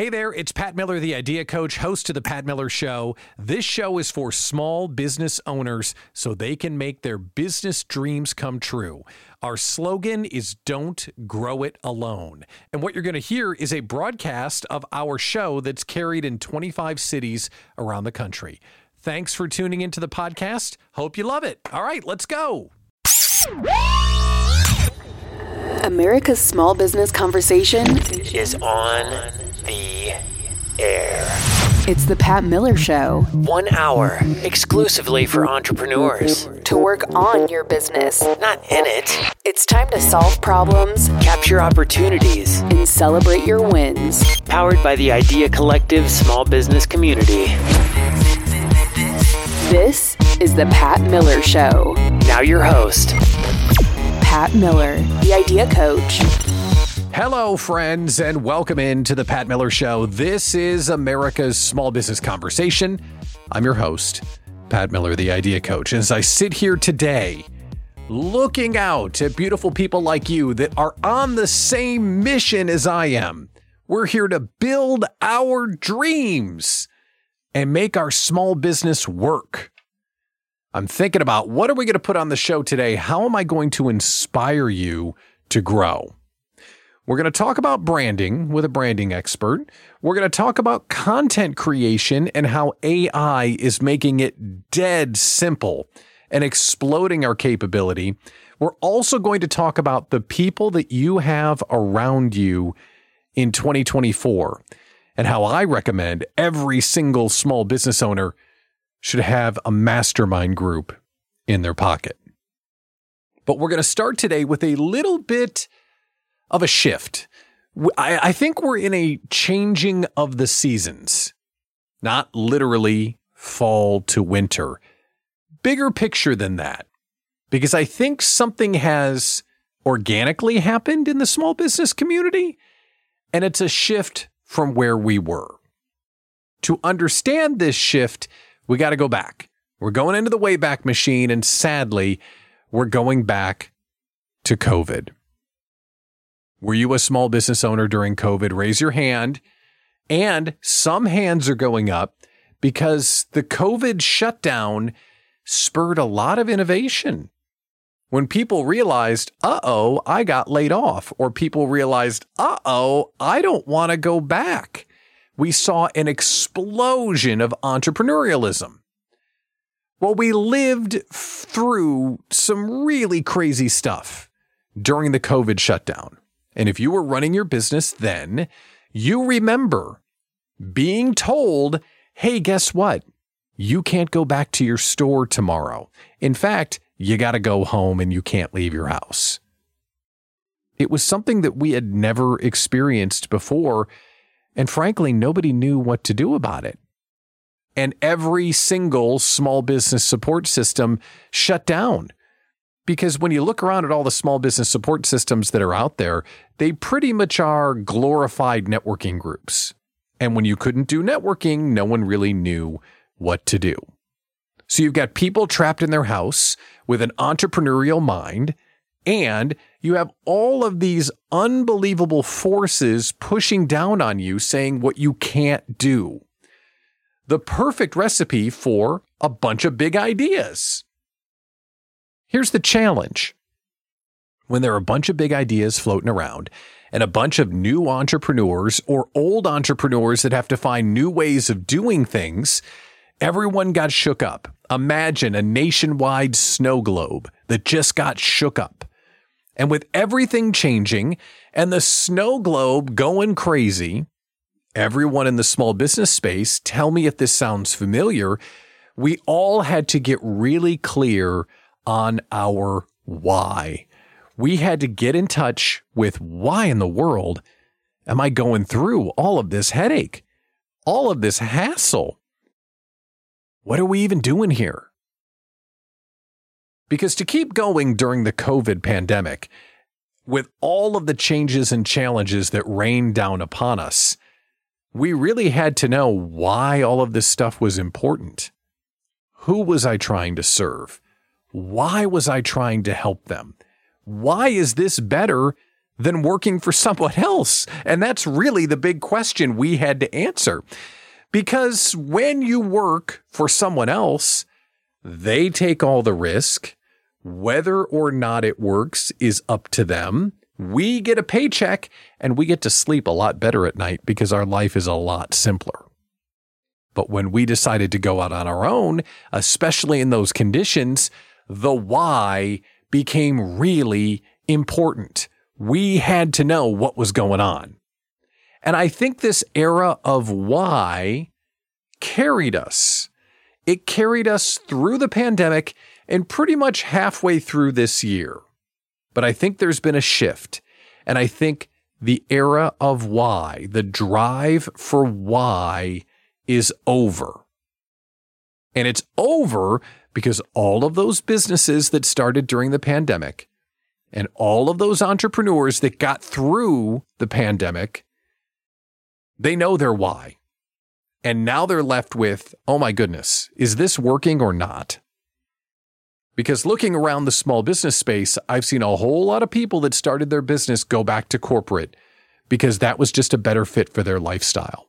Hey there, it's Pat Miller, the Idea Coach, host of The Pat Miller Show. This show is for small business owners so they can make their business dreams come true. Our slogan is Don't Grow It Alone. And what you're going to hear is a broadcast of our show that's carried in 25 cities around the country. Thanks for tuning into the podcast. Hope you love it. All right, let's go. America's small business conversation is on the air. It's the Pat Miller Show. One hour exclusively for entrepreneurs. To work on your business, not in it. It's time to solve problems, capture opportunities, and celebrate your wins. Powered by the Idea Collective small business community. This is the Pat Miller Show. Now, your host, Pat Miller, the Idea Coach. Hello, friends, and welcome into the Pat Miller Show. This is America's Small Business Conversation. I'm your host, Pat Miller, the Idea Coach. As I sit here today, looking out at beautiful people like you that are on the same mission as I am, we're here to build our dreams and make our small business work. I'm thinking about what are we going to put on the show today? How am I going to inspire you to grow? We're going to talk about branding with a branding expert. We're going to talk about content creation and how AI is making it dead simple and exploding our capability. We're also going to talk about the people that you have around you in 2024 and how I recommend every single small business owner should have a mastermind group in their pocket. But we're going to start today with a little bit of a shift. I, I think we're in a changing of the seasons, not literally fall to winter. Bigger picture than that, because I think something has organically happened in the small business community, and it's a shift from where we were. To understand this shift, we got to go back. We're going into the Wayback Machine, and sadly, we're going back to COVID. Were you a small business owner during COVID? Raise your hand. And some hands are going up because the COVID shutdown spurred a lot of innovation. When people realized, uh oh, I got laid off, or people realized, uh oh, I don't want to go back, we saw an explosion of entrepreneurialism. Well, we lived through some really crazy stuff during the COVID shutdown. And if you were running your business then, you remember being told, hey, guess what? You can't go back to your store tomorrow. In fact, you got to go home and you can't leave your house. It was something that we had never experienced before. And frankly, nobody knew what to do about it. And every single small business support system shut down because when you look around at all the small business support systems that are out there, they pretty much are glorified networking groups. And when you couldn't do networking, no one really knew what to do. So you've got people trapped in their house with an entrepreneurial mind, and you have all of these unbelievable forces pushing down on you saying what you can't do. The perfect recipe for a bunch of big ideas. Here's the challenge when there are a bunch of big ideas floating around and a bunch of new entrepreneurs or old entrepreneurs that have to find new ways of doing things, everyone got shook up. Imagine a nationwide snow globe that just got shook up. And with everything changing and the snow globe going crazy, everyone in the small business space, tell me if this sounds familiar. We all had to get really clear on our why. We had to get in touch with why in the world am I going through all of this headache, all of this hassle? What are we even doing here? Because to keep going during the COVID pandemic, with all of the changes and challenges that rained down upon us, we really had to know why all of this stuff was important. Who was I trying to serve? Why was I trying to help them? Why is this better than working for someone else? And that's really the big question we had to answer. Because when you work for someone else, they take all the risk. Whether or not it works is up to them. We get a paycheck and we get to sleep a lot better at night because our life is a lot simpler. But when we decided to go out on our own, especially in those conditions, the why became really important. We had to know what was going on. And I think this era of why carried us. It carried us through the pandemic and pretty much halfway through this year. But I think there's been a shift. And I think the era of why, the drive for why, is over. And it's over because all of those businesses that started during the pandemic and all of those entrepreneurs that got through the pandemic, they know their why. And now they're left with, oh my goodness, is this working or not? Because looking around the small business space, I've seen a whole lot of people that started their business go back to corporate because that was just a better fit for their lifestyle.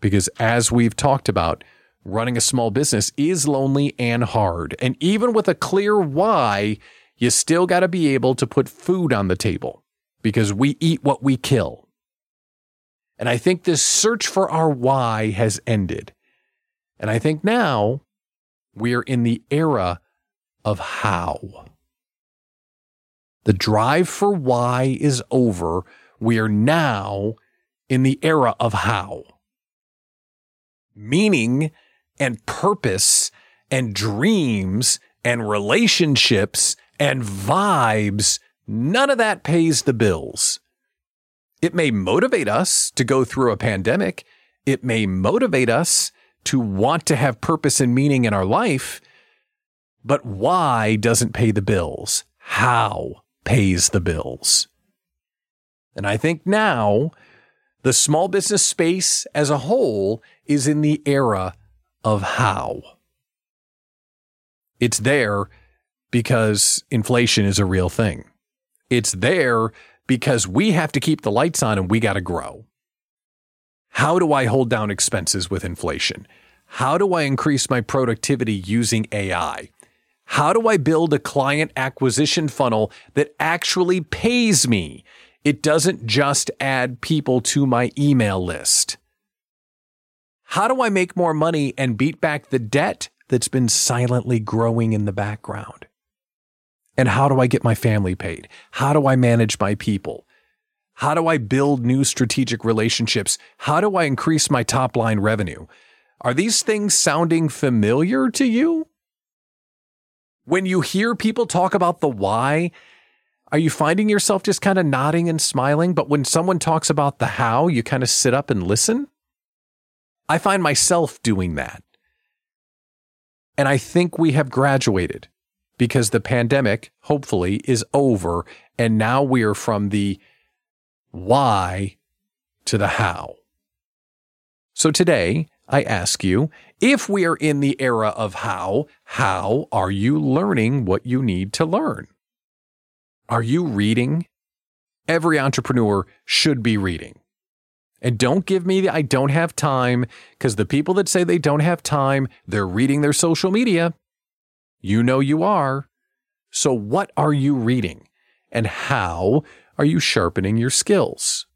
Because as we've talked about, running a small business is lonely and hard. And even with a clear why, you still got to be able to put food on the table because we eat what we kill. And I think this search for our why has ended. And I think now we are in the era of how. The drive for why is over. We are now in the era of how. Meaning and purpose and dreams and relationships and vibes, none of that pays the bills. It may motivate us to go through a pandemic. It may motivate us to want to have purpose and meaning in our life. But why doesn't pay the bills? How pays the bills? And I think now the small business space as a whole is in the era of how. It's there because inflation is a real thing. It's there because we have to keep the lights on and we got to grow. How do I hold down expenses with inflation? How do I increase my productivity using AI? How do I build a client acquisition funnel that actually pays me? It doesn't just add people to my email list. How do I make more money and beat back the debt that's been silently growing in the background? And how do I get my family paid? How do I manage my people? How do I build new strategic relationships? How do I increase my top line revenue? Are these things sounding familiar to you? When you hear people talk about the why, are you finding yourself just kind of nodding and smiling? But when someone talks about the how, you kind of sit up and listen? I find myself doing that. And I think we have graduated because the pandemic, hopefully, is over. And now we are from the why to the how. So today, I ask you, if we are in the era of how, how are you learning what you need to learn? Are you reading? Every entrepreneur should be reading. And don't give me the I don't have time because the people that say they don't have time, they're reading their social media. You know you are. So, what are you reading? And how are you sharpening your skills?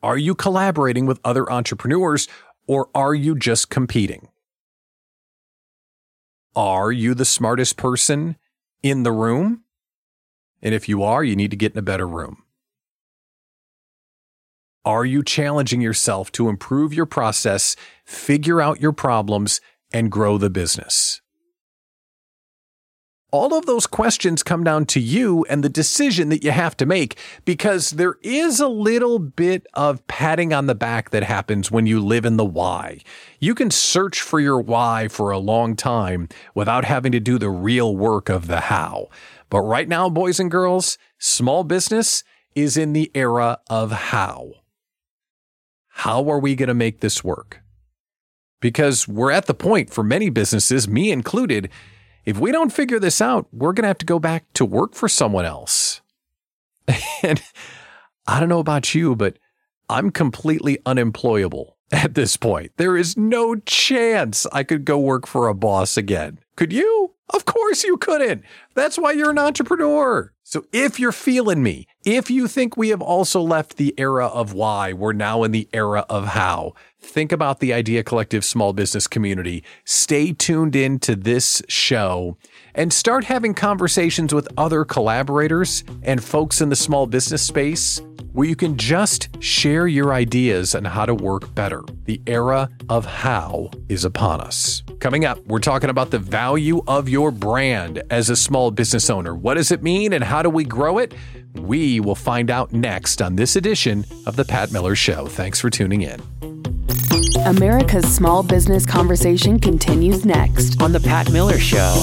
Are you collaborating with other entrepreneurs or are you just competing? Are you the smartest person in the room? And if you are, you need to get in a better room. Are you challenging yourself to improve your process, figure out your problems, and grow the business? all of those questions come down to you and the decision that you have to make because there is a little bit of patting on the back that happens when you live in the why. You can search for your why for a long time without having to do the real work of the how. But right now, boys and girls, small business is in the era of how. How are we going to make this work? Because we're at the point for many businesses, me included, if we don't figure this out, we're going to have to go back to work for someone else. And I don't know about you, but I'm completely unemployable at this point. There is no chance I could go work for a boss again. Could you? Of course you couldn't. That's why you're an entrepreneur. So if you're feeling me, if you think we have also left the era of why, we're now in the era of how, think about the Idea Collective small business community. Stay tuned in to this show and start having conversations with other collaborators and folks in the small business space where you can just share your ideas on how to work better. The era of how is upon us. Coming up, we're talking about the value of your brand as a small business owner. What does it mean and how do we grow it? We will find out next on this edition of The Pat Miller Show. Thanks for tuning in. America's Small Business Conversation continues next. On The Pat Miller Show.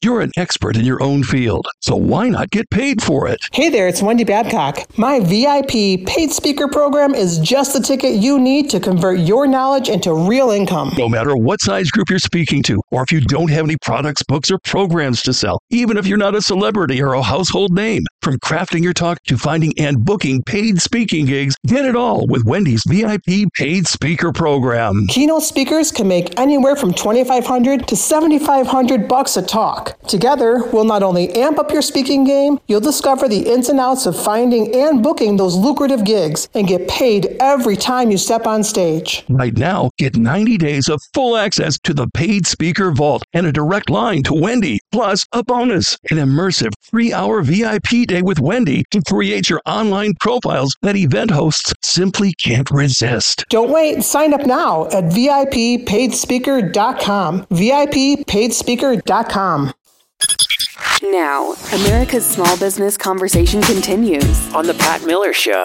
You're an expert in your own field, so why not get paid for it? Hey there, it's Wendy Babcock. My VIP paid speaker program is just the ticket you need to convert your knowledge into real income. No matter what size group you're speaking to, or if you don't have any products, books, or programs to sell, even if you're not a celebrity or a household name, from crafting your talk to finding and booking paid speaking gigs, get it all with Wendy's VIP paid speaker program. Keynote speakers can make anywhere from 2500 to 7500 bucks a talk. Together, we'll not only amp up your speaking game, you'll discover the ins and outs of finding and booking those lucrative gigs and get paid every time you step on stage. Right now, get 90 days of full access to the paid speaker vault and a direct line to Wendy, plus a bonus, an immersive three hour VIP day with Wendy to create your online profiles that event hosts simply can't resist. Don't wait, sign up now at VIPpaidspeaker.com. VIPpaidspeaker.com. Now, America's Small Business Conversation continues. On The Pat Miller Show.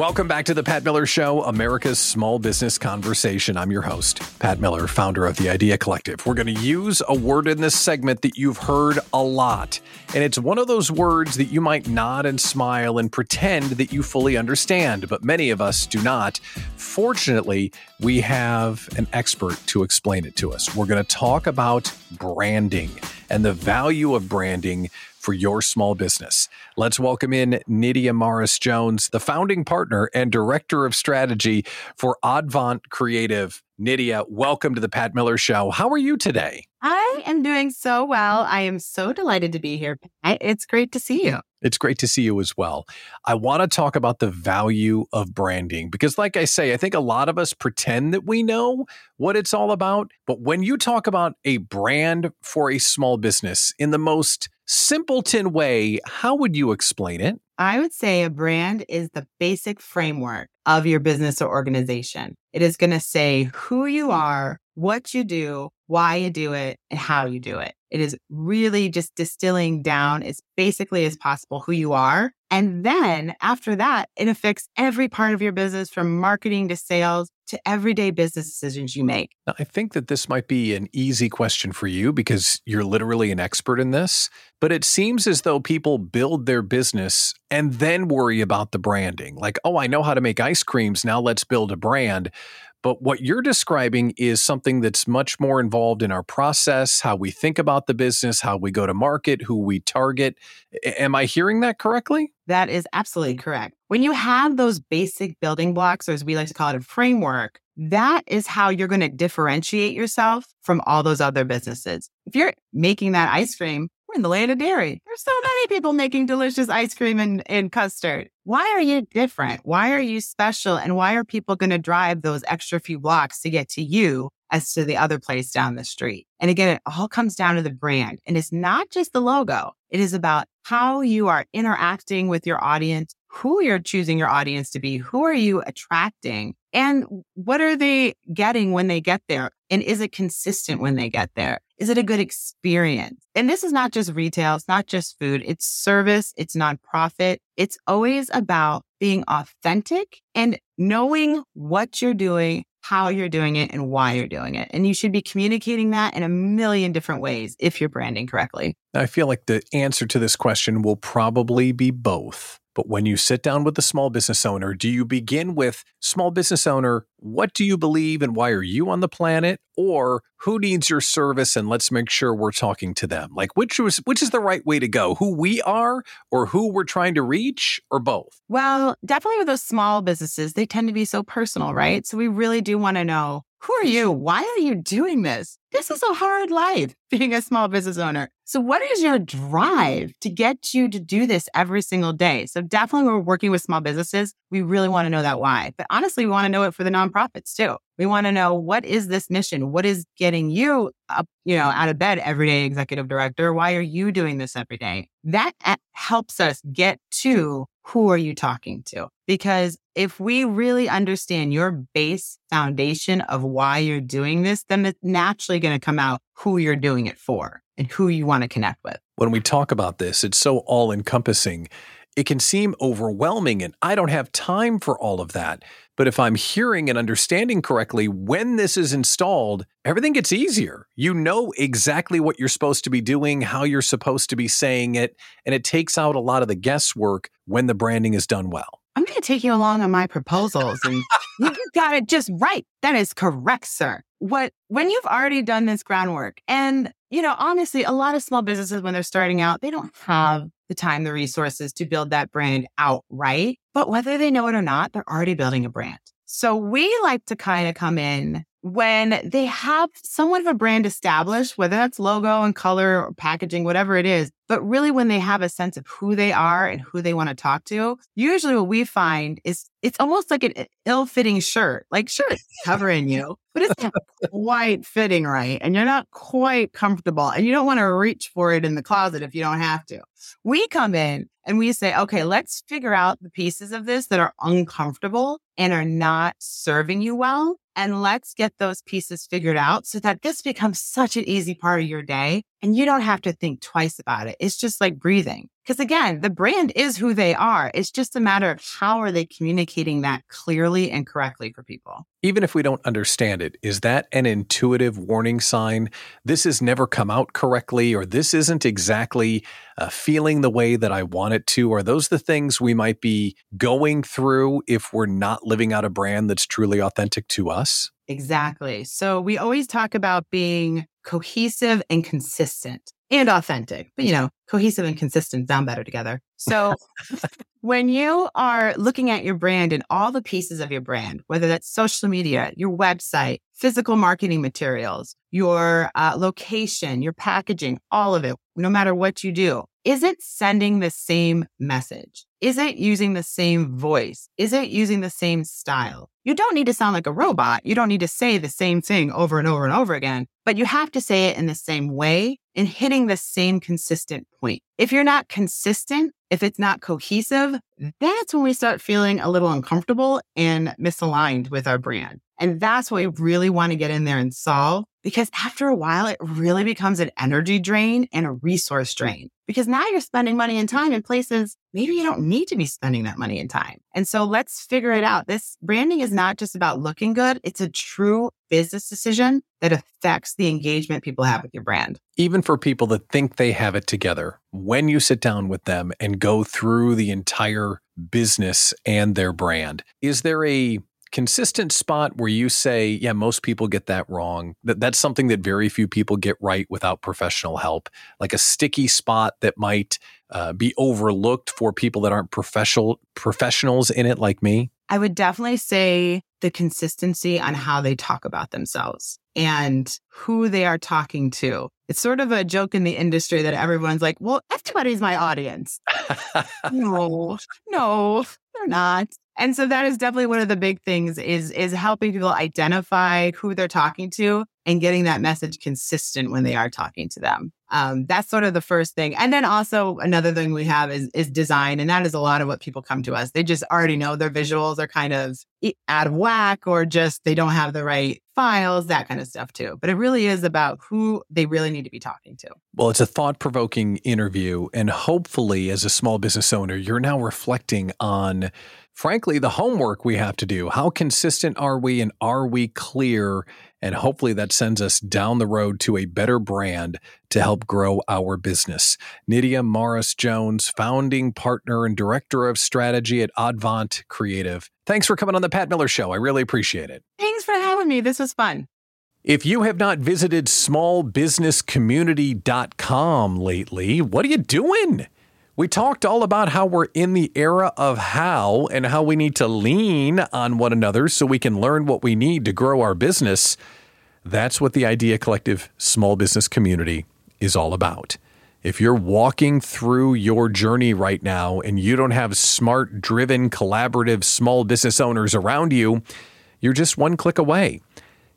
Welcome back to the Pat Miller Show, America's small business conversation. I'm your host, Pat Miller, founder of the Idea Collective. We're going to use a word in this segment that you've heard a lot. And it's one of those words that you might nod and smile and pretend that you fully understand, but many of us do not. Fortunately, we have an expert to explain it to us. We're going to talk about branding and the value of branding for your small business. Let's welcome in Nydia Mauras-Jones, the founding partner and director of strategy for Odvant Creative. Nydia, welcome to the Pat Miller Show. How are you today? I am doing so well. I am so delighted to be here. It's great to see you. It's great to see you as well. I want to talk about the value of branding because, like I say, I think a lot of us pretend that we know what it's all about. But when you talk about a brand for a small business in the most simpleton way, how would you explain it? I would say a brand is the basic framework of your business or organization. It is going to say who you are, what you do, why you do it, and how you do it. It is really just distilling down as basically as possible who you are. And then after that, it affects every part of your business from marketing to sales to everyday business decisions you make. Now, I think that this might be an easy question for you because you're literally an expert in this, but it seems as though people build their business and then worry about the branding. Like, oh, I know how to make ice creams. Now let's build a brand. But what you're describing is something that's much more involved in our process, how we think about the business, how we go to market, who we target. Am I hearing that correctly? That is absolutely correct. When you have those basic building blocks, or as we like to call it, a framework, that is how you're going to differentiate yourself from all those other businesses. If you're making that ice cream, we're in the land of dairy. There's so many people making delicious ice cream and, and custard. Why are you different? Why are you special? And why are people going to drive those extra few blocks to get to you as to the other place down the street? And again, it all comes down to the brand. And it's not just the logo. It is about how you are interacting with your audience, who you're choosing your audience to be, who are you attracting, and what are they getting when they get there? And is it consistent when they get there? Is it a good experience? And this is not just retail. It's not just food. It's service. It's nonprofit. It's always about being authentic and knowing what you're doing, how you're doing it, and why you're doing it. And you should be communicating that in a million different ways if you're branding correctly. I feel like the answer to this question will probably be both. But when you sit down with a small business owner, do you begin with small business owner, what do you believe and why are you on the planet? Or who needs your service and let's make sure we're talking to them? Like which was which is the right way to go? Who we are or who we're trying to reach or both? Well, definitely with those small businesses, they tend to be so personal, right? So we really do want to know who are you? Why are you doing this? This is a hard life being a small business owner. So, what is your drive to get you to do this every single day? So, definitely, we're working with small businesses, we really want to know that why. But honestly, we want to know it for the nonprofits too. We want to know what is this mission? What is getting you up, you know, out of bed every day, executive director? Why are you doing this every day? That eh, helps us get to who are you talking to? Because if we really understand your base foundation of why you're doing this, then it's naturally going to come out who you're doing it for and who you want to connect with. When we talk about this, it's so all encompassing. It can seem overwhelming, and I don't have time for all of that. But if I'm hearing and understanding correctly, when this is installed, everything gets easier. You know exactly what you're supposed to be doing, how you're supposed to be saying it, and it takes out a lot of the guesswork when the branding is done well. I'm going to take you along on my proposals and you got it just right. That is correct, sir. What when you've already done this groundwork and you know, honestly, a lot of small businesses when they're starting out, they don't have the time, the resources to build that brand outright. But whether they know it or not, they're already building a brand. So we like to kind of come in when they have somewhat of a brand established, whether that's logo and color or packaging, whatever it is, but really when they have a sense of who they are and who they want to talk to, usually what we find is it's almost like an ill fitting shirt. Like, sure, it's covering you, but it's not quite fitting right. And you're not quite comfortable and you don't want to reach for it in the closet if you don't have to. We come in and we say, okay, let's figure out the pieces of this that are uncomfortable and are not serving you well. And let's get those pieces figured out so that this becomes such an easy part of your day and you don't have to think twice about it. It's just like breathing. Because again, the brand is who they are. It's just a matter of how are they communicating that clearly and correctly for people. Even if we don't understand it, is that an intuitive warning sign? This has never come out correctly, or this isn't exactly uh, feeling the way that I want it to? Are those the things we might be going through if we're not living out a brand that's truly authentic to us? Exactly. So we always talk about being cohesive and consistent and authentic, but you know, cohesive and consistent sound better together. So when you are looking at your brand and all the pieces of your brand, whether that's social media, your website, physical marketing materials, your uh, location, your packaging, all of it, no matter what you do, is it sending the same message? Is it using the same voice? Is it using the same style? You don't need to sound like a robot. You don't need to say the same thing over and over and over again, but you have to say it in the same way and hitting the same consistent point. If you're not consistent, if it's not cohesive, that's when we start feeling a little uncomfortable and misaligned with our brand. And that's what we really want to get in there and solve because after a while, it really becomes an energy drain and a resource drain because now you're spending money and time in places maybe you don't need to be spending that money and time. And so let's figure it out. This branding is not just about looking good. It's a true business decision that affects the engagement people have with your brand. Even for people that think they have it together, when you sit down with them and go through the entire business and their brand, is there a consistent spot where you say, yeah, most people get that wrong. That that's something that very few people get right without professional help. Like a sticky spot that might uh, be overlooked for people that aren't professional professionals in it, like me. I would definitely say the consistency on how they talk about themselves and who they are talking to. It's sort of a joke in the industry that everyone's like, well, everybody's my audience. no, no, they're not. And so that is definitely one of the big things is is helping people identify who they're talking to and getting that message consistent when they are talking to them. Um, that's sort of the first thing. And then also another thing we have is is design, and that is a lot of what people come to us. They just already know their visuals are kind of out of whack, or just they don't have the right files, that kind of stuff too. But it really is about who they really need to be talking to. Well, it's a thought provoking interview, and hopefully, as a small business owner, you're now reflecting on frankly, the homework we have to do. How consistent are we and are we clear And hopefully that sends us down the road to a better brand to help grow our business. Nydia Mauras-Jones, founding partner and director of strategy at Odvant Creative. Thanks for coming on the Pat Miller Show. I really appreciate it. Thanks for having me. This was fun. If you have not visited smallbusinesscommunity.com lately, what are you doing? We talked all about how we're in the era of how and how we need to lean on one another so we can learn what we need to grow our business. That's what the Idea Collective small business community is all about. If you're walking through your journey right now and you don't have smart, driven, collaborative small business owners around you, you're just one click away.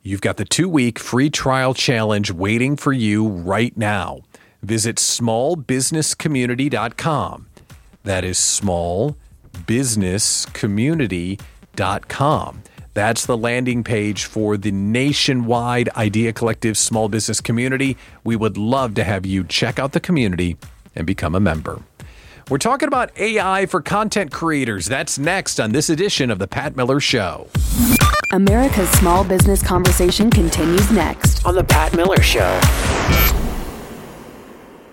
You've got the two week free trial challenge waiting for you right now. Visit smallbusinesscommunity.com. That is smallbusinesscommunity.com. That's the landing page for the nationwide Idea Collective small business community. We would love to have you check out the community and become a member. We're talking about AI for content creators. That's next on this edition of The Pat Miller Show. America's Small Business Conversation continues next on The Pat Miller Show.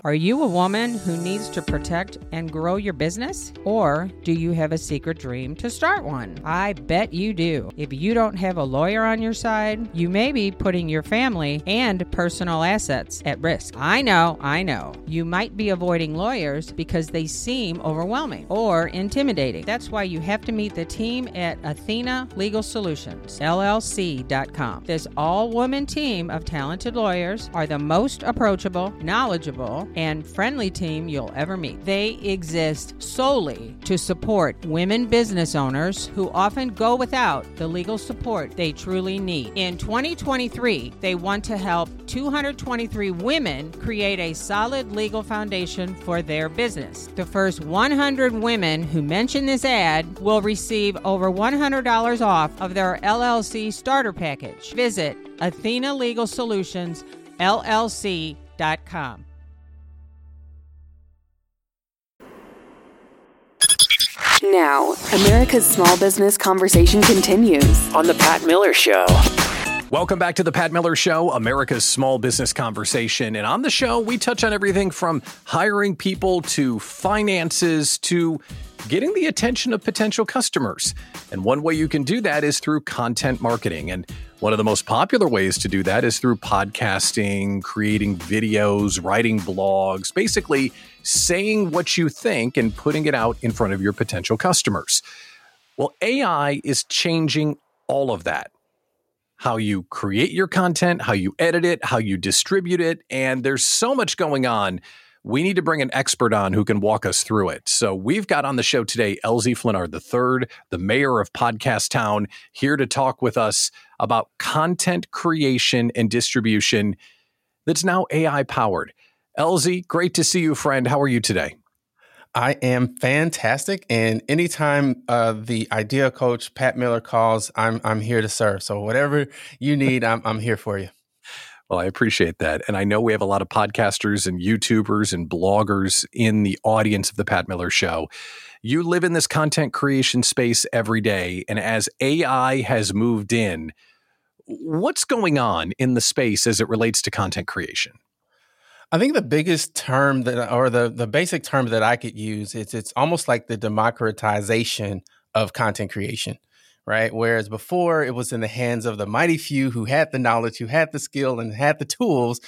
Are you a woman who needs to protect and grow your business? Or do you have a secret dream to start one? I bet you do. If you don't have a lawyer on your side, you may be putting your family and personal assets at risk. I know, I know. You might be avoiding lawyers because they seem overwhelming or intimidating. That's why you have to meet the team at Athena Legal Solutions, LLC.com. This all woman team of talented lawyers are the most approachable, knowledgeable, and friendly team you'll ever meet. They exist solely to support women business owners who often go without the legal support they truly need. In 2023, they want to help 223 women create a solid legal foundation for their business. The first 100 women who mention this ad will receive over $100 off of their LLC starter package. Visit Athena Legal Solutions. Now, America's Small Business Conversation continues on The Pat Miller Show. Welcome back to the Pat Miller Show, America's small business conversation. And on the show, we touch on everything from hiring people to finances to getting the attention of potential customers. And one way you can do that is through content marketing. And one of the most popular ways to do that is through podcasting, creating videos, writing blogs, basically saying what you think and putting it out in front of your potential customers. Well, AI is changing all of that how you create your content, how you edit it, how you distribute it. And there's so much going on. We need to bring an expert on who can walk us through it. So we've got on the show today Elzie Flenard III, the mayor of Podcast Town, here to talk with us about content creation and distribution that's now AI powered. Elsie, great to see you, friend. How are you today? I am fantastic, and anytime uh, the idea coach Pat Miller calls, I'm I'm here to serve. So whatever you need, I'm I'm here for you. Well, I appreciate that, and I know we have a lot of podcasters and YouTubers and bloggers in the audience of the Pat Miller Show. You live in this content creation space every day, and as AI has moved in, what's going on in the space as it relates to content creation? I think the biggest term that, or the the basic term that I could use is it's almost like the democratization of content creation, right? Whereas before it was in the hands of the mighty few who had the knowledge, who had the skill, and had the tools.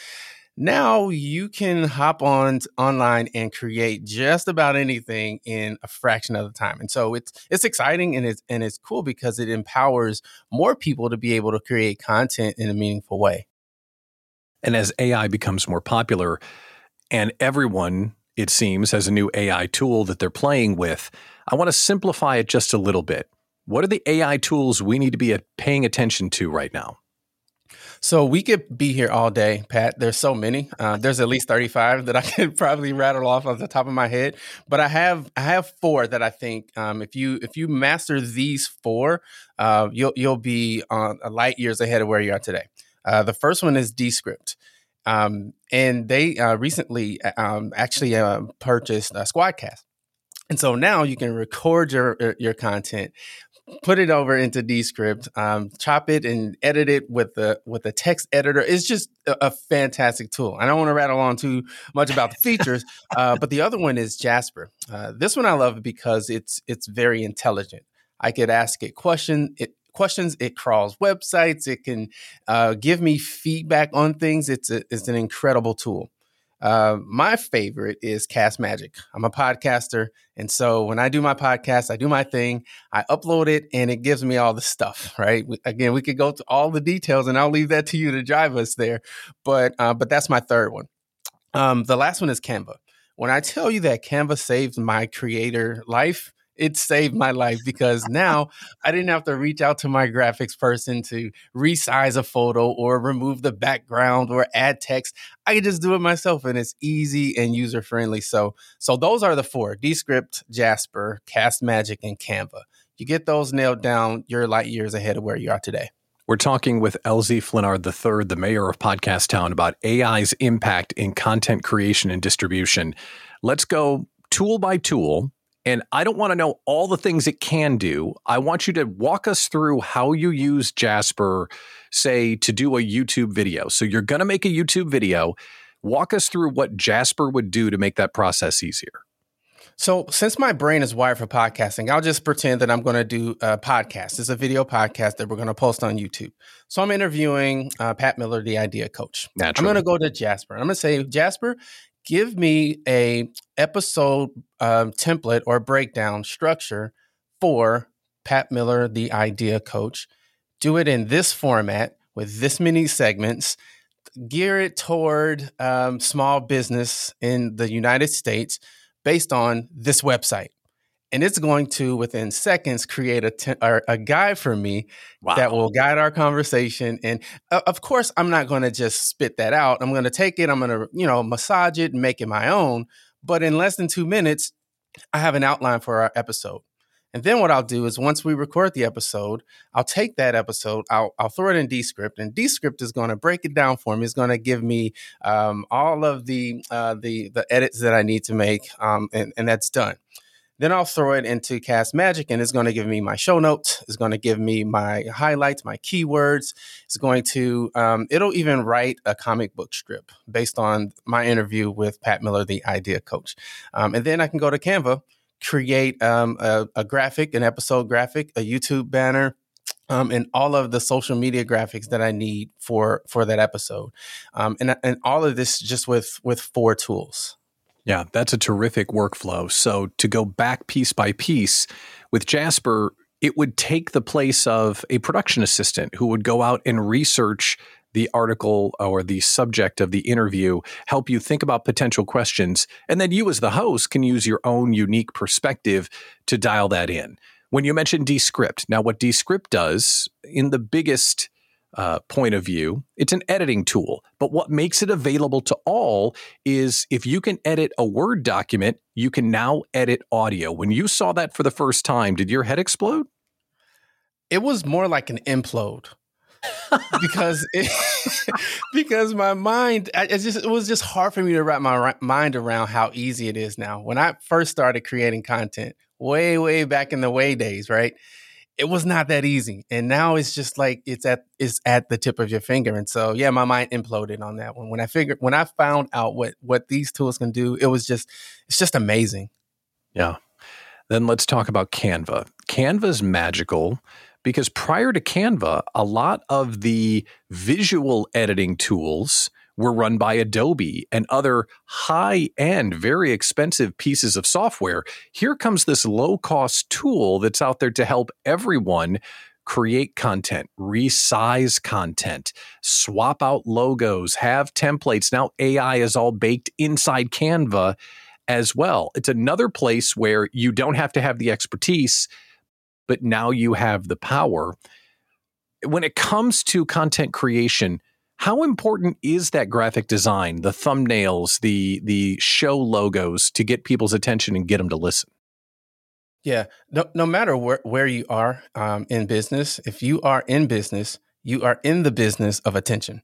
Now you can hop on online and create just about anything in a fraction of the time, and so it's it's exciting and it's and it's cool because it empowers more people to be able to create content in a meaningful way. And as AI becomes more popular, and everyone, it seems, has a new AI tool that they're playing with, I want to simplify it just a little bit. What are the AI tools we need to be paying attention to right now? So we could be here all day, Pat. There's so many. Uh, there's at least 35 that I could probably rattle off off the top of my head. But I have I have four that I think um, if you if you master these four, uh, you'll you'll be on a light years ahead of where you are today. Uh, the first one is Descript. Um, and they uh, recently uh, um, actually uh, purchased a Squadcast. And so now you can record your your content, put it over into Descript, um, chop it and edit it with the with the text editor. It's just a, a fantastic tool. I don't want to rattle on too much about the features, uh, but the other one is Jasper. Uh, this one I love because it's it's very intelligent. I could ask it question it questions. It crawls websites. It can uh, give me feedback on things. It's a, it's an incredible tool. Uh, my favorite is Cast Magic. I'm a podcaster. And so when I do my podcast, I do my thing, I upload it, and it gives me all the stuff, right? We, again, we could go to all the details, and I'll leave that to you to drive us there. But, uh, but that's my third one. Um, the last one is Canva. When I tell you that Canva saved my creator life, it saved my life because now I didn't have to reach out to my graphics person to resize a photo or remove the background or add text. I can just do it myself and it's easy and user friendly. So so those are the four: Descript, Jasper, Cast Magic, and Canva. You get those nailed down, you're light years ahead of where you are today. We're talking with Elzie Flenard III, the mayor of Podcast Town, about AI's impact in content creation and distribution. Let's go tool by tool and I don't want to know all the things it can do. I want you to walk us through how you use Jasper, say, to do a YouTube video. So you're going to make a YouTube video. Walk us through what Jasper would do to make that process easier. So, since my brain is wired for podcasting, I'll just pretend that I'm going to do a podcast. It's a video podcast that we're going to post on YouTube. So, I'm interviewing uh, Pat Miller, the idea coach. Naturally. I'm going to go to Jasper. I'm going to say, Jasper, give me a episode um, template or breakdown structure for Pat Miller, the idea coach. Do it in this format with this many segments. Gear it toward um, small business in the United States based on this website and it's going to within seconds create a guide for me wow. that will guide our conversation and uh, of course i'm not going to just spit that out i'm going to take it i'm going to you know massage it and make it my own but in less than two minutes i have an outline for our episode and then what I'll do is once we record the episode, I'll take that episode, I'll, I'll throw it in Descript, and Descript is going to break it down for me. It's going to give me um, all of the uh, the the edits that I need to make, um, and, and that's done. Then I'll throw it into Cast Magic and it's going to give me my show notes. It's going to give me my highlights, my keywords. It's going to, um, it'll even write a comic book strip based on my interview with Pat Miller, the idea coach. Um, and then I can go to Canva, create um, a, a, graphic, an episode graphic, a YouTube banner. Um, and all of the social media graphics that I need for for that episode, um, and and all of this just with with four tools. Yeah, that's a terrific workflow. So to go back piece by piece with Jasper, it would take the place of a production assistant who would go out and research the article or the subject of the interview, help you think about potential questions, and then you as the host can use your own unique perspective to dial that in. When you mentioned Descript, now what Descript does in the biggest uh, point of view, it's an editing tool. But what makes it available to all is if you can edit a Word document, you can now edit audio. When you saw that for the first time, did your head explode? It was more like an implode. because it, because my mind it just it was just hard for me to wrap my mind around how easy it is now. When I first started creating content, way way back in the way days, right? It was not that easy and now it's just like it's at it's at the tip of your finger and so yeah my mind imploded on that one. When i figured when i found out what what these tools can do it was just it's just amazing. Yeah. Then let's talk about canva. Canva's magical because prior to canva a lot of the visual editing tools were run by Adobe and other high end, very expensive pieces of software. Here comes this low cost tool that's out there to help everyone create content, resize content, swap out logos, have templates. Now AI is all baked inside Canva as well. It's another place where you don't have to have the expertise, but now you have the power. When it comes to content creation, how important is that graphic design, the thumbnails, the the show logos to get people's attention and get them to listen? Yeah, no, no matter where, where you are um, in business, if you are in business, you are in the business of attention.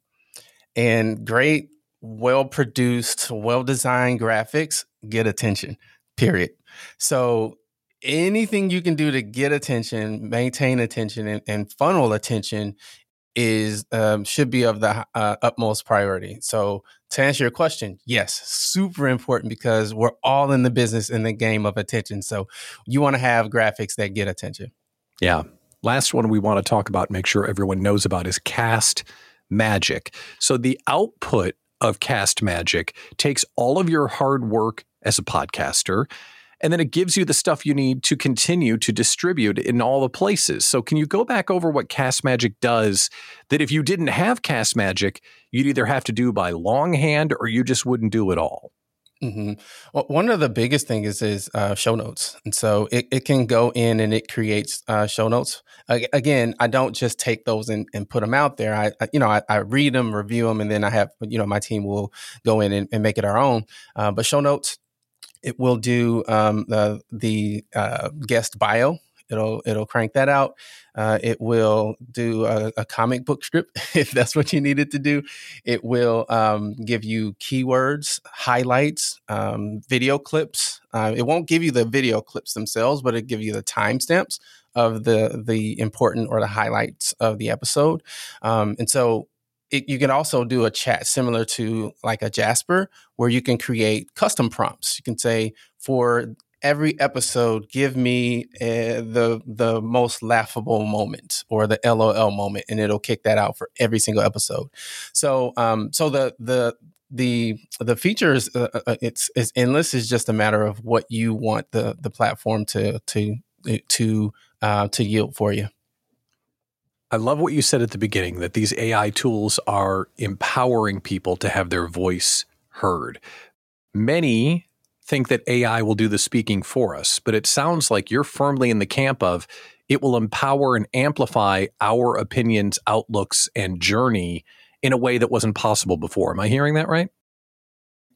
And great, well produced, well designed graphics get attention, period. So anything you can do to get attention, maintain attention, and, and funnel attention is um, should be of the uh, utmost priority. So to answer your question, yes, super important because we're all in the business in the game of attention. So you want to have graphics that get attention. Yeah. Last one we want to talk about, make sure everyone knows about is Cast Magic. So the output of Cast Magic takes all of your hard work as a podcaster and then it gives you the stuff you need to continue to distribute in all the places. So, can you go back over what Cast Magic does that if you didn't have Cast Magic, you'd either have to do by longhand or you just wouldn't do it all? Mm-hmm. Well, one of the biggest things is, is uh, show notes, and so it, it can go in and it creates uh, show notes. Uh, again, I don't just take those and, and put them out there. I, I you know I, I, read them, review them, and then I have you know my team will go in and, and make it our own. Uh, but show notes, it will do um, the the uh, guest bio it'll it'll crank that out. Uh, it will do a, a, comic book strip if that's what you needed to do. It will um, give you keywords, highlights, um, video clips. Uh, it won't give you the video clips themselves, but it give you the timestamps of the the important or the highlights of the episode. Um, and so it, you can also do a chat similar to like a Jasper, where you can create custom prompts. You can say for every episode give me uh, the the most laughable moment or the LOL moment, and it'll kick that out for every single episode. So um, so the the the the features uh, uh, uh, it's it's endless. It's just a matter of what you want the the platform to to to uh, to yield for you. I love what you said at the beginning that these AI tools are empowering people to have their voice heard. Many think that AI will do the speaking for us, but it sounds like you're firmly in the camp of it will empower and amplify our opinions, outlooks, and journey in a way that wasn't possible before. Am I hearing that right?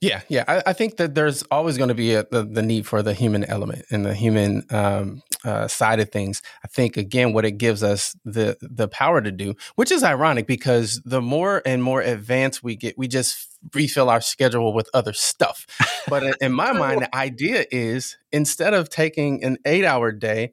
Yeah, yeah. I, I think that there's always going to be a, the, the, need for the human element and the human um, uh, side of things. I think again, what it gives us the the power to do, which is ironic because the more and more advanced we get, we just refill our schedule with other stuff. But in my mind, the idea is instead of taking an eight hour day,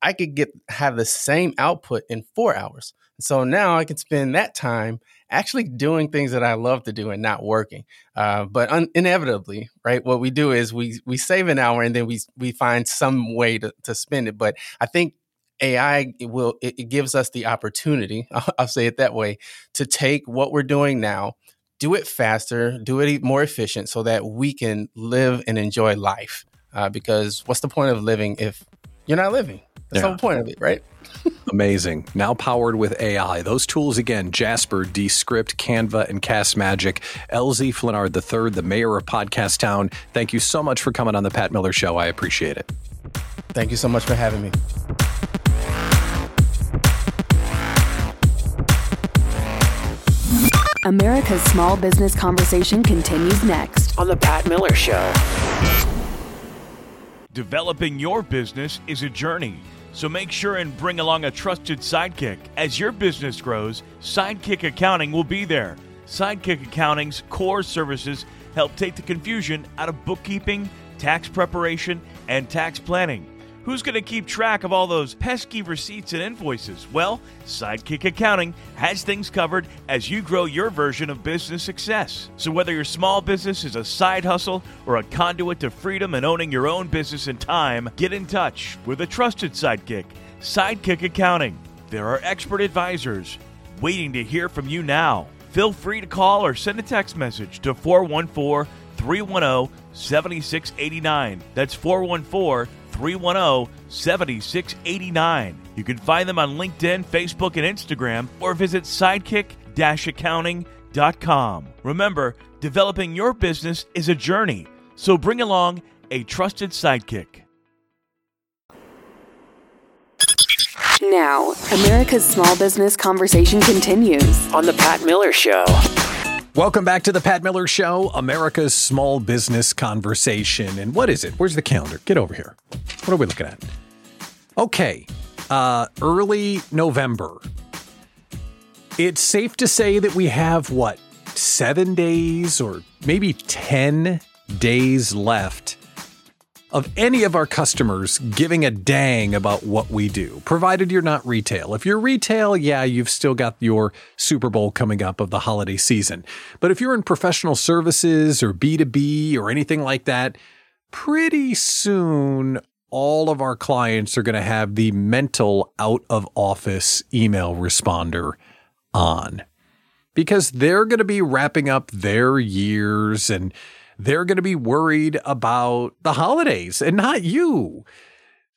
I could get have the same output in four hours. So now I can spend that time actually doing things that I love to do and not working. Uh, but un- inevitably, right, what we do is we we save an hour and then we we find some way to, to spend it. But I think AI it will it, it gives us the opportunity, I'll, I'll say it that way, to take what we're doing now, do it faster, do it more efficient, so that we can live and enjoy life. Uh, because what's the point of living if you're not living? That's yeah. the whole point of it, right? Amazing. Now powered with AI. Those tools again Jasper, Descript, Canva, and Cast Magic. Elzie Flenard III, the mayor of Podcast Town. Thank you so much for coming on the Pat Miller Show. I appreciate it. Thank you so much for having me. America's Small Business Conversation continues next on The Pat Miller Show. Developing your business is a journey so make sure and bring along a trusted sidekick. As your business grows, Sidekick Accounting will be there. Sidekick Accounting's core services help take the confusion out of bookkeeping, tax preparation, and tax planning. Who's going to keep track of all those pesky receipts and invoices? Well, Sidekick Accounting has things covered as you grow your version of business success. So, whether your small business is a side hustle or a conduit to freedom and owning your own business in time, get in touch with a trusted sidekick, Sidekick Accounting. There are expert advisors waiting to hear from you now. Feel free to call or send a text message to 414 310 7689. That's 414 310 7689. You can find them on LinkedIn, Facebook, and Instagram, or visit sidekick accounting.com. Remember, developing your business is a journey, so bring along a trusted sidekick. Now, America's Small Business Conversation continues on The Pat Miller Show. Welcome back to the Pat Miller Show, America's small business conversation. And what is it? Where's the calendar? Get over here. What are we looking at? Okay, uh, early November. It's safe to say that we have what, seven days or maybe 10 days left of any of our customers giving a dang about what we do, provided you're not retail. If you're retail, yeah, you've still got your Super Bowl coming up of the holiday season. But if you're in professional services or B2B or anything like that, pretty soon all of our clients are going to have the mental out of office email responder on because they're going to be wrapping up their years and they're going to be worried about the holidays and not you.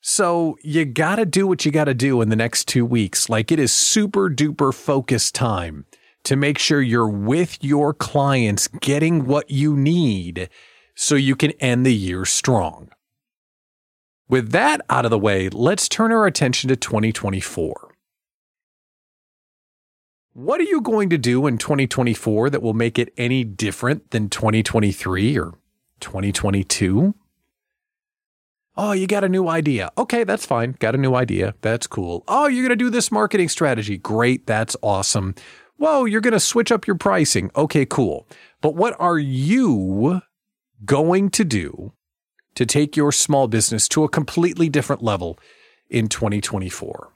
So you got to do what you got to do in the next two weeks. Like it is super duper focus time to make sure you're with your clients getting what you need so you can end the year strong. With that out of the way, let's turn our attention to 2024. What are you going to do in 2024 that will make it any different than 2023 or 2022? Oh, you got a new idea. Okay, that's fine. Got a new idea. That's cool. Oh, you're going to do this marketing strategy. Great. That's awesome. Whoa, you're going to switch up your pricing. Okay, cool. But what are you going to do to take your small business to a completely different level in 2024?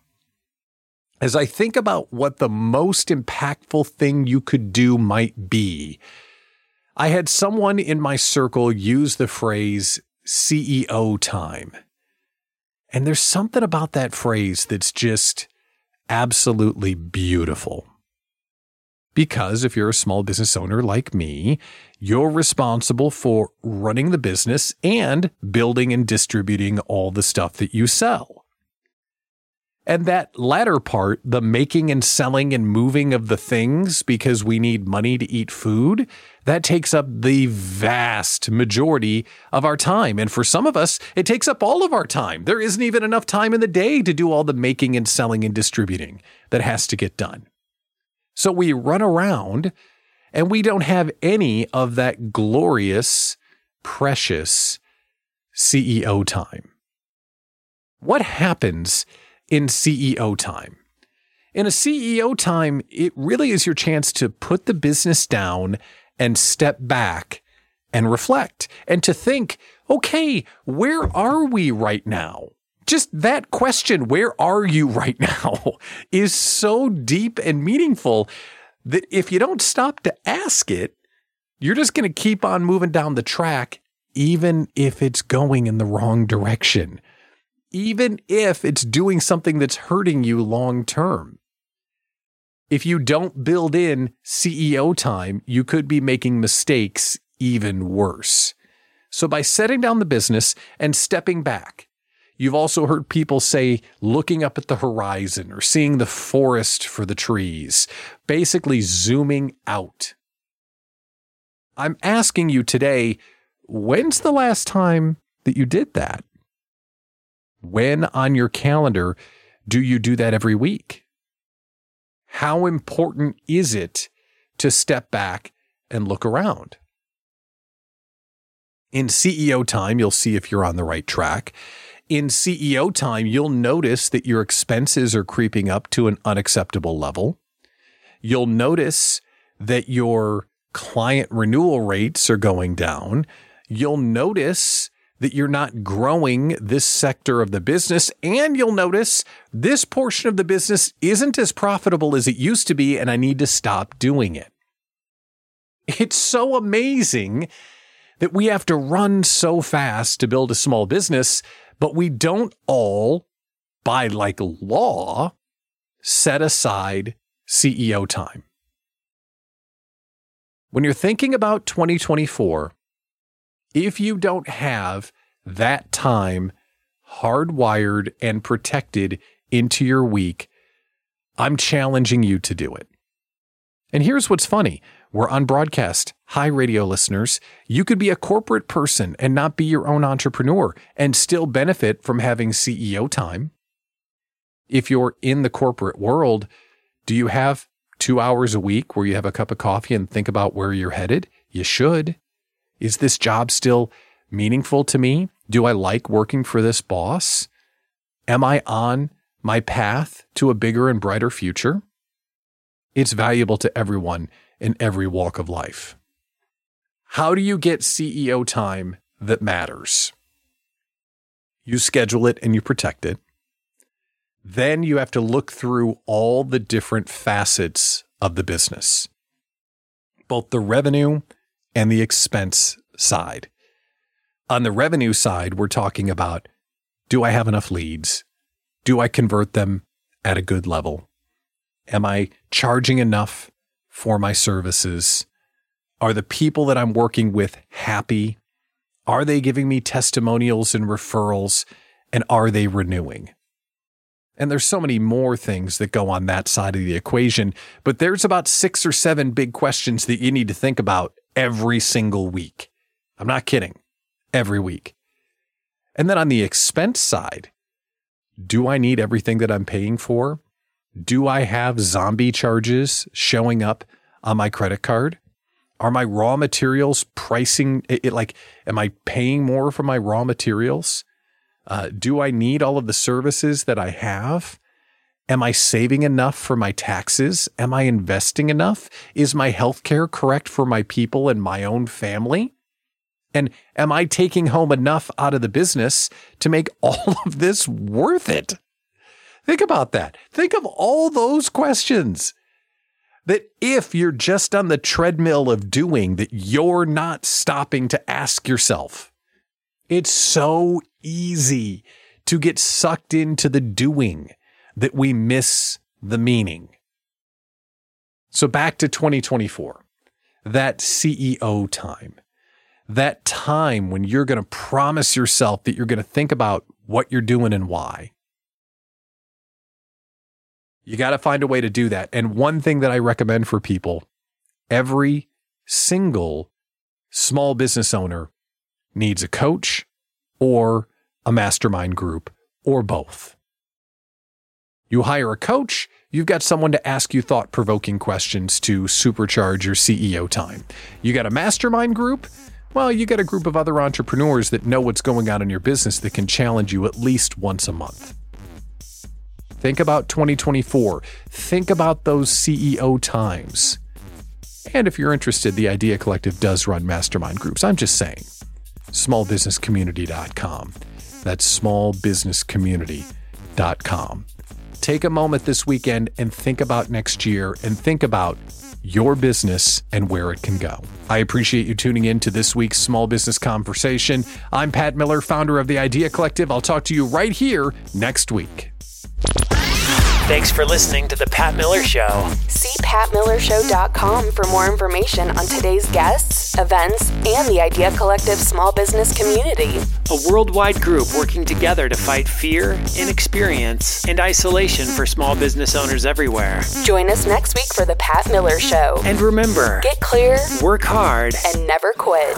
As I think about what the most impactful thing you could do might be, I had someone in my circle use the phrase CEO time. And there's something about that phrase that's just absolutely beautiful. Because if you're a small business owner like me, you're responsible for running the business and building and distributing all the stuff that you sell. And that latter part, the making and selling and moving of the things because we need money to eat food, that takes up the vast majority of our time. And for some of us, it takes up all of our time. There isn't even enough time in the day to do all the making and selling and distributing that has to get done. So we run around and we don't have any of that glorious, precious CEO time. What happens in CEO time? In a CEO time, it really is your chance to put the business down and step back and reflect and to think, okay, where are we right now? just that question, where are you right now, is so deep and meaningful that if you don't stop to ask it, you're just going to keep on moving down the track, even if it's going in the wrong direction, even if it's doing something that's hurting you long term. If you don't build in CEO time, you could be making mistakes even worse. So, by setting down the business and stepping back, You've also heard people say looking up at the horizon or seeing the forest for the trees, basically zooming out. I'm asking you today, when's the last time that you did that? When on your calendar do you do that every week? How important is it to step back and look around? In CEO time, you'll see if you're on the right track in CEO time, you'll notice that your expenses are creeping up to an unacceptable level. You'll notice that your client renewal rates are going down. You'll notice that you're not growing this sector of the business. And you'll notice this portion of the business isn't as profitable as it used to be, and I need to stop doing it. It's so amazing that we have to run so fast to build a small business but we don't all, by like law, set aside CEO time. When you're thinking about 2024, if you don't have that time hardwired and protected into your week, I'm challenging you to do it. And here's what's funny we're on broadcast. Hi, radio listeners. You could be a corporate person and not be your own entrepreneur and still benefit from having CEO time. If you're in the corporate world, do you have two hours a week where you have a cup of coffee and think about where you're headed? You should. Is this job still meaningful to me? Do I like working for this boss? Am I on my path to a bigger and brighter future? It's valuable to everyone in every walk of life. How do you get CEO time that matters? you schedule it and you protect it. Then you have to look through all the different facets of the business, both the revenue and the expense side. On the revenue side, we're talking about do I have enough leads? Do I convert them at a good level? Am I charging enough for my services? Are the people that I'm working with happy? Are they giving me testimonials and referrals? And are they renewing? And there's so many more things that go on that side of the equation, but there's about six or seven big questions that you need to think about every single week. I'm not kidding. Every week. And then on the expense side, do I need everything that I'm paying for? Do I have zombie charges showing up on my credit card? Are my raw materials pricing it, it like, am I paying more for my raw materials? Uh, do I need all of the services that I have? Am I saving enough for my taxes? Am I investing enough? Is my healthcare correct for my people and my own family? And am I taking home enough out of the business to make all of this worth it? Think about that. Think of all those questions that if you're just on the treadmill of doing that you're not stopping to ask yourself. It's so easy to get sucked into the doing that we miss the meaning. So back to 2024, that CEO time, that time when you're going to promise yourself that you're going to think about what you're doing and why. You got to find a way to do that. And one thing that I recommend for people every single small business owner needs a coach or a mastermind group or both. You hire a coach, you've got someone to ask you thought provoking questions to supercharge your CEO time. You got a mastermind group, well, you got a group of other entrepreneurs that know what's going on in your business that can challenge you at least once a month. Think about 2024. Think about those CEO times. And if you're interested, the Idea Collective does run mastermind groups. I'm just saying. Smallbusinesscommunity.com. That's smallbusinesscommunity.com. Take a moment this weekend and think about next year and think about your business and where it can go. I appreciate you tuning in to this week's Small Business Conversation. I'm Pat Miller, founder of the Idea Collective. I'll talk to you right here next week. Thanks for listening to The Pat Miller Show. See patmillershow.com for more information on today's guests, events, and the Idea Collective small business community. A worldwide group working together to fight fear, inexperience, and isolation for small business owners everywhere. Join us next week for The Pat Miller Show. And remember, Get clear work hard. and never quit.